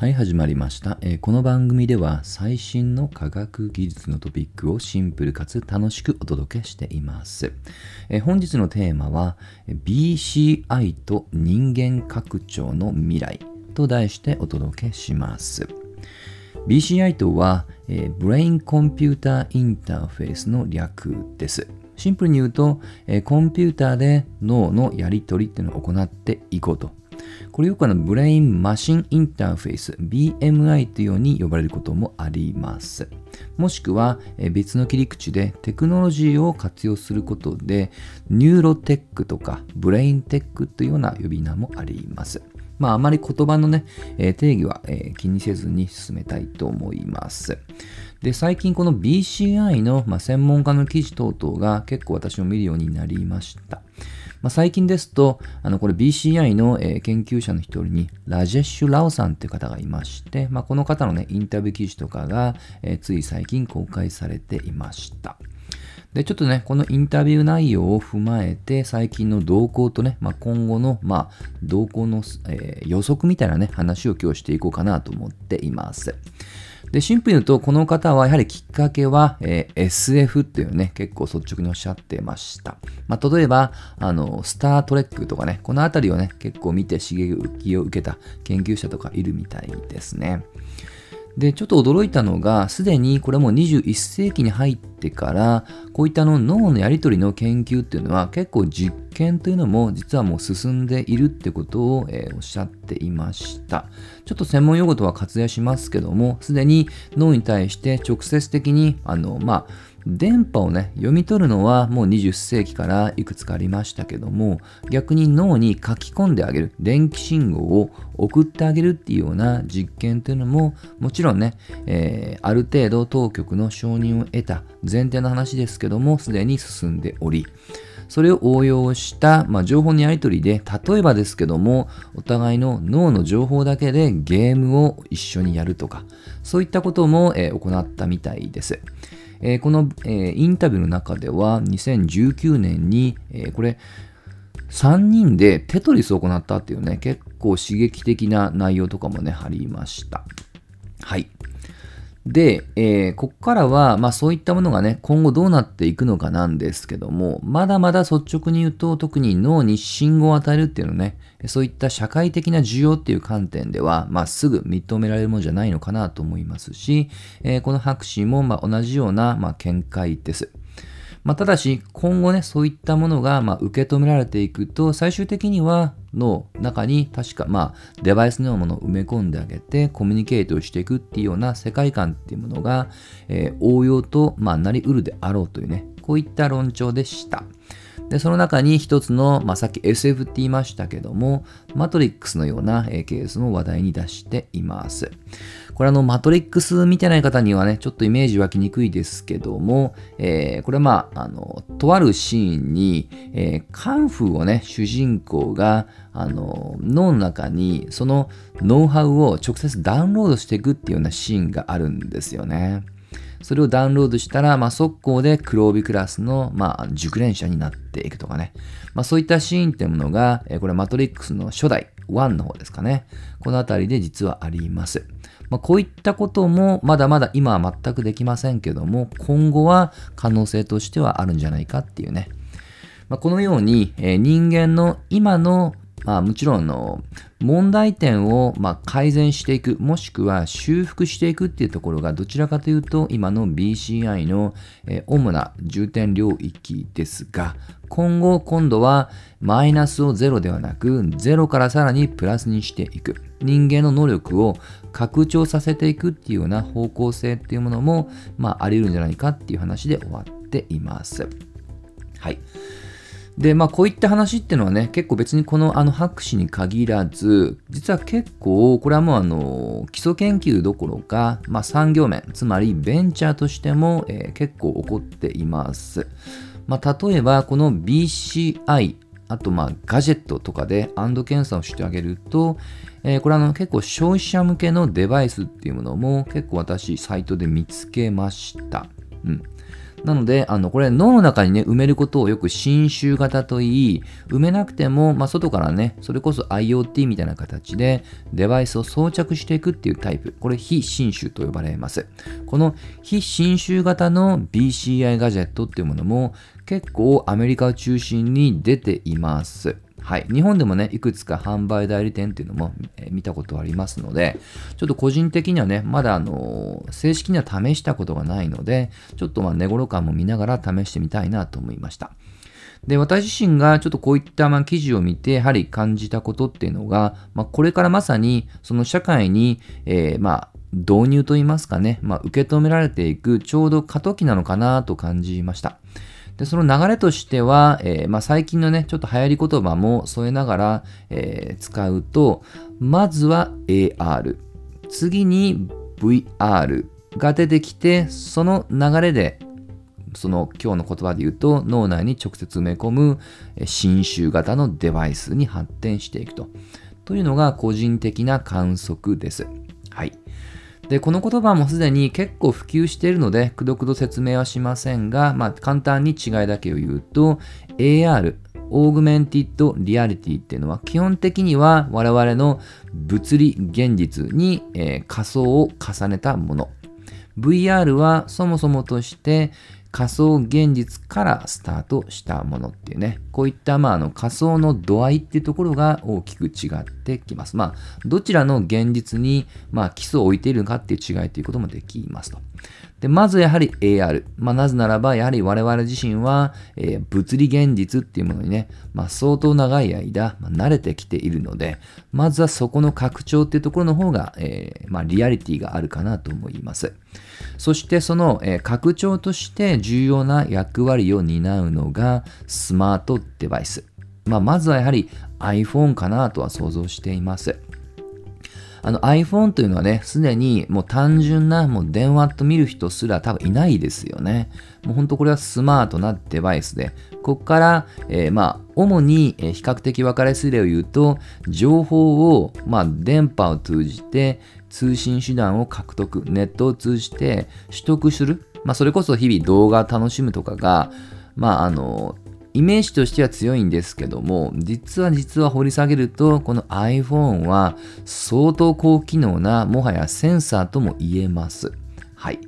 はい、始まりました、えーこの番組では最新の科学技術のトピックをシンプルかつ楽しくお届けしています。えー本日のテーマは BCI と人間拡張の未来と題してお届けします。BCI とは、えー、ブレインコンピューターインターフェースの略です。シンプルに言うと、えーコンピューターで脳のやり取りっていうのを行っていこうと。これよくあのブレインマシンインターフェース BMI というように呼ばれることもあります。もしくは別の切り口でテクノロジーを活用することでニューロテックとかブレインテックというような呼び名もあります。まああまり言葉のね、えー定義は、えー気にせずに進めたいと思います。で、最近この BCI の、まあ、専門家の記事等々が結構私も見るようになりました。まあ、最近ですと、あのこれ BCI の、えー研究者の一人にラジェッシュ・ラオさんという方がいまして、まあ、この方のね、インタビュー記事とかが、えーつい最近公開されていました。で、ちょっとね、このインタビュー内容を踏まえて、最近の動向とね、まあ、今後の、まあ、動向の、えー予測みたいなね、話を今日していこうかなと思っています。で、シンプルに言うと、この方はやはりきっかけは、えー SF っていうね、結構率直におっしゃってました。まあ、例えば、あの、スタートレックとかね、このあたりをね、結構見て刺激を受けた研究者とかいるみたいですね。で、ちょっと驚いたのが、すでにこれも21世紀に入ってから、こういったの脳のやり取りの研究っていうのは結構実験というのも実はもう進んでいるってことを、えーおっしゃっていました。ちょっと専門用語とは割愛しますけども、すでに脳に対して直接的に、あの、まあ、電波をね、読み取るのはもう20世紀からいくつかありましたけども、逆に脳に書き込んであげる、電気信号を送ってあげるっていうような実験というのも、もちろんね、えーある程度当局の承認を得た前提の話ですけども、すでに進んでおり、それを応用した、まあ、情報のやり取りで、例えばですけども、お互いの脳の情報だけでゲームを一緒にやるとか、そういったことも、えー行ったみたいです。えーこの、えーインタビューの中では、2019年に、えーこれ、3人でテトリスを行ったっていうね、結構刺激的な内容とかもね、ありました。はい。で、えーここからは、まあそういったものがね、今後どうなっていくのかなんですけども、まだまだ率直に言うと、特に脳に信号を与えるっていうのね、そういった社会的な需要っていう観点では、まあすぐ認められるものじゃないのかなと思いますし、えーこの博士もまあ同じような、まあ、見解です。まあ、ただし、今後ね、そういったものが、まあ、受け止められていくと、最終的にはの中に確か、まあ、デバイスのようなものを埋め込んであげて、コミュニケートしていくっていうような世界観っていうものが、えー応用と、まあ、なり得るであろうというね、こういった論調でした。で、その中に一つの、まあ、さっき SF って言いましたけども、マトリックスのような、ケースも話題に出しています。これあの、マトリックス見てない方にはね、ちょっとイメージ湧きにくいですけども、えーこれまあ、あの、とあるシーンに、えーカンフーをね、主人公が、あの、脳の中に、そのノウハウを直接ダウンロードしていくっていうようなシーンがあるんですよね。それをダウンロードしたら、まあ、速攻で黒帯クラスの、まあ、熟練者になっていくとかね。まあ、そういったシーンっていうものが、えこれマトリックスの初代1の方ですかね。このあたりで実はあります。まあ、こういったこともまだまだ今は全くできませんけども、今後は可能性としてはあるんじゃないかっていうね。まあ、このように、えー人間の今の、まあ、もちろんの問題点を、まあ、改善していく、もしくは修復していくっていうところがどちらかというと今の BCI の、主な重点領域ですが、今後今度はマイナスをゼロではなく、ゼロからさらにプラスにしていく。人間の能力を拡張させていくっていうような方向性っていうものも、まあ、あり得るんじゃないかっていう話で終わっています。はい。で、まあ、こういった話っていうのはね、結構別にこのあの博士に限らず、実は結構、これはもうあの、基礎研究どころか、まあ、産業面、つまりベンチャーとしても、えー結構起こっています。まあ、例えば、この BCI、あと、まあ、ガジェットとかでアンド検査をしてあげると、えーこれあの結構消費者向けのデバイスっていうものも結構私サイトで見つけました。うん。なので、あの、これ脳の中にね、埋めることをよく侵襲型と言い、埋めなくても、まあ、外からね、それこそ IoT みたいな形でデバイスを装着していくっていうタイプ。これ非侵襲と呼ばれます。この非侵襲型の BCI ガジェットっていうものも結構アメリカを中心に出ています。はい。日本でもね、いくつか販売代理店っていうのも、えー、見たことありますので、ちょっと個人的にはね、まだあのー、正式には試したことがないので、ちょっとまあ、寝頃感も見ながら試してみたいなと思いました。で、私自身がちょっとこういったまあ記事を見て、やはり感じたことっていうのが、まあ、これからまさにその社会に、えー、まあ、導入といいますかね、まあ、受け止められていくちょうど過渡期なのかなと感じました。で、その流れとしては、えー、まあ、最近のね、ちょっと流行り言葉も添えながら、えー、使うと、まずは AR、次に VR が出てきて、その流れで、その今日の言葉で言うと脳内に直接埋め込む侵襲型のデバイスに発展していくと。というのが個人的な観測です。はい。で、この言葉もすでに結構普及しているので、くどくど説明はしませんが、まあ、簡単に違いだけを言うと、AR、オーグメンティッドリアリティっていうのは基本的には我々の物理現実に、えー、仮想を重ねたもの。VR はそもそもとして仮想現実からスタートしたものっていうね、こういった、まあ、あの仮想の度合いっていうところが大きく違ってきます。まあ、どちらの現実に、まあ、基礎を置いているかっていう違いということもできますと。で、まずやはり AR。まあ、なぜならば、やはり我々自身は、えー、物理現実っていうものにね、まあ、相当長い間、まあ、慣れてきているので、まずはそこの拡張っていうところの方が、えー、まあ、リアリティがあるかなと思います。そしてその、えー、拡張として重要な役割を担うのがスマートデバイス。まあ、まずはやはり iPhone かなとは想像しています。あの iPhone というのはね、すでにもう単純なもう電話と見る人すら多分いないですよね。もう本当これはスマートなデバイスで、ここから、えー、まあ、主に、比較的分かりやすい例を言うと、情報を、まあ、電波を通じて通信手段を獲得、ネットを通じて取得する。まあ、それこそ日々動画を楽しむとかが、まあ、あの、イメージとしては強いんですけども、実は実は掘り下げると、この iPhone は相当高機能な、もはやセンサーとも言えます。はい。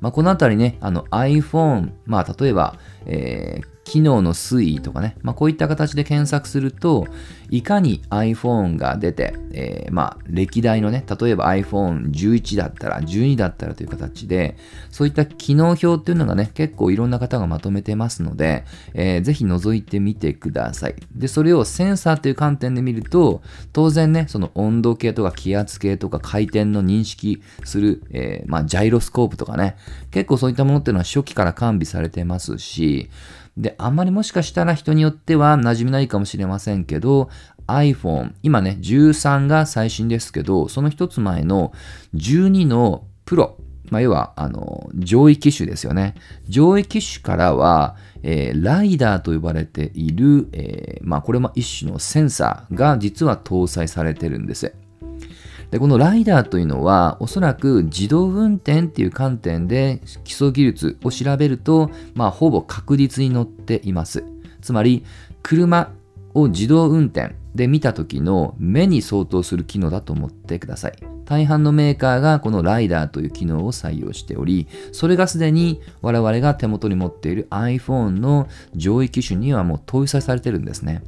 まあ、このあたりね、あの iPhone、まあ、例えば、えー、機能の推移とかね、まあ、こういった形で検索すると、いかに iPhone が出て、えー、まあ、歴代のね、例えば iPhone11 だったら、12だったらという形で、そういった機能表っていうのがね、結構いろんな方がまとめてますので、えー、ぜひ覗いてみてください。で、それをセンサーという観点で見ると、当然ね、その温度計とか気圧計とか回転の認識する、えー、まあ、ジャイロスコープとかね、結構そういったものっていうのは初期から完備されてますし、で、あんまりもしかしたら人によっては馴染みないかもしれませんけど、iPhone、今ね、13が最新ですけど、その一つ前の12のプロ、まあ、要は、あの、上位機種ですよね。上位機種からは、えー、ライダーと呼ばれている、えー、まあ、これも一種のセンサーが実は搭載されてるんです。で、このライダーというのは、おそらく自動運転っていう観点で基礎技術を調べると、まあ、ほぼ確実に乗っています。つまり、車を自動運転で見た時の目に相当する機能だと思ってください。大半のメーカーがこのライダーという機能を採用しており、それがすでに我々が手元に持っている iPhone の上位機種にはもう搭載されてるんですね。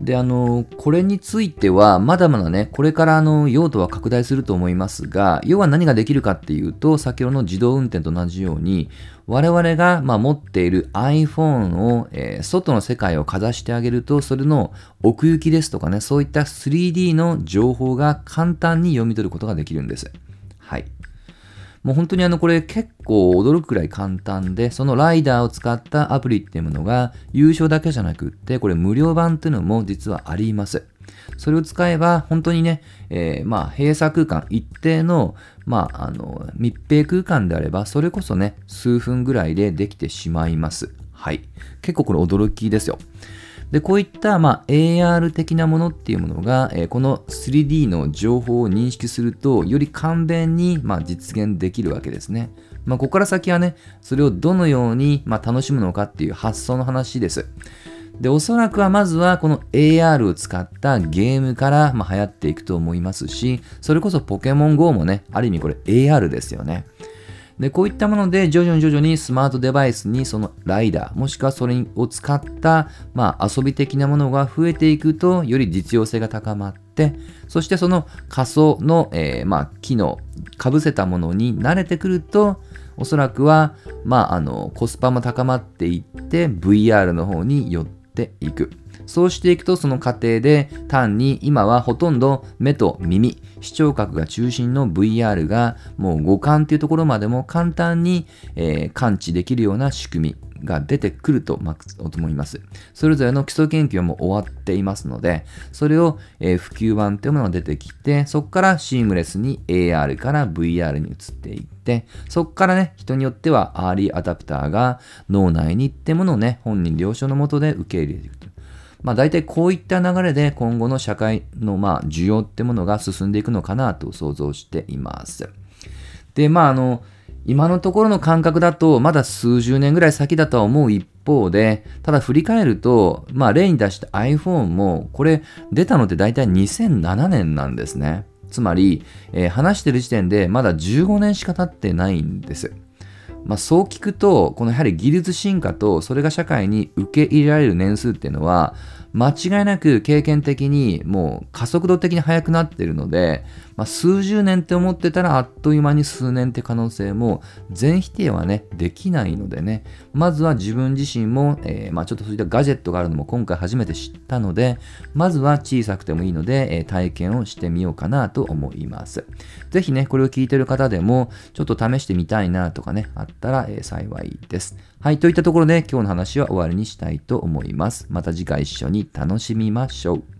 で、あの、これについては、まだまだね、これからあの、用途は拡大すると思いますが、要は何ができるかっていうと、先ほどの自動運転と同じように、我々が、ま、持っている iPhone を、えー、外の世界をかざしてあげると、それの奥行きですとかね、そういった 3D の情報が簡単に読み取ることができるんです。もう本当にあのこれ結構驚くくらい簡単で、そのライダーを使ったアプリっていうものが優勝だけじゃなくって、これ無料版っていうのも実はあります。それを使えば本当にね、えー、まあ閉鎖空間、一定の、まああの密閉空間であれば、それこそね、数分ぐらいでできてしまいます。はい。結構これ驚きですよ。で、こういった、まあ、AR 的なものっていうものが、えー、この 3D の情報を認識すると、より簡便に、まあ、実現できるわけですね。まあ、ここから先はね、それをどのように、まあ、楽しむのかっていう発想の話です。で、おそらくはまずはこの AR を使ったゲームから、まあ、流行っていくと思いますし、それこそポケモン GO もね、ある意味これ AR ですよね。で、こういったもので徐々に徐々にスマートデバイスにそのライダー、もしくはそれを使った、まあ、遊び的なものが増えていくと、より実用性が高まって、そしてその仮想の、えー、まあ、機能、かぶせたものに慣れてくると、おそらくは、まあ、あの、コスパも高まっていって、VR の方に寄っていく。そうしていくとその過程で単に今はほとんど目と耳、視聴覚が中心の VR がもう五感っていうところまでも簡単に、えー、感知できるような仕組みが出てくると思います。それぞれの基礎研究も終わっていますので、それを、えー、普及版というものが出てきて、そこからシームレスに AR から VR に移っていって、そこからね、人によってはアーリーアダプターが脳内にってものをね、本人了承のもとで受け入れていくと。まあ大体こういった流れで今後の社会のまあ需要ってものが進んでいくのかなと想像しています。で、まああの、今のところの感覚だとまだ数十年ぐらい先だとは思う一方で、ただ振り返ると、まあ例に出した iPhone もこれ出たのって大体2007年なんですね。つまり、えー、話してる時点でまだ15年しか経ってないんです。まあ、そう聞くと、このやはり技術進化とそれが社会に受け入れられる年数っていうのは、間違いなく経験的にもう加速度的に速くなっているので、まあ、数十年って思ってたらあっという間に数年って可能性も全否定はね、できないのでね、まずは自分自身も、えー、まあちょっとそういったガジェットがあるのも今回初めて知ったので、まずは小さくてもいいので、えー、体験をしてみようかなと思います。ぜひね、これを聞いてる方でも、ちょっと試してみたいなとかね、あったら、えー、幸いです。はい、といったところで今日の話は終わりにしたいと思います。また次回一緒に楽しみましょう。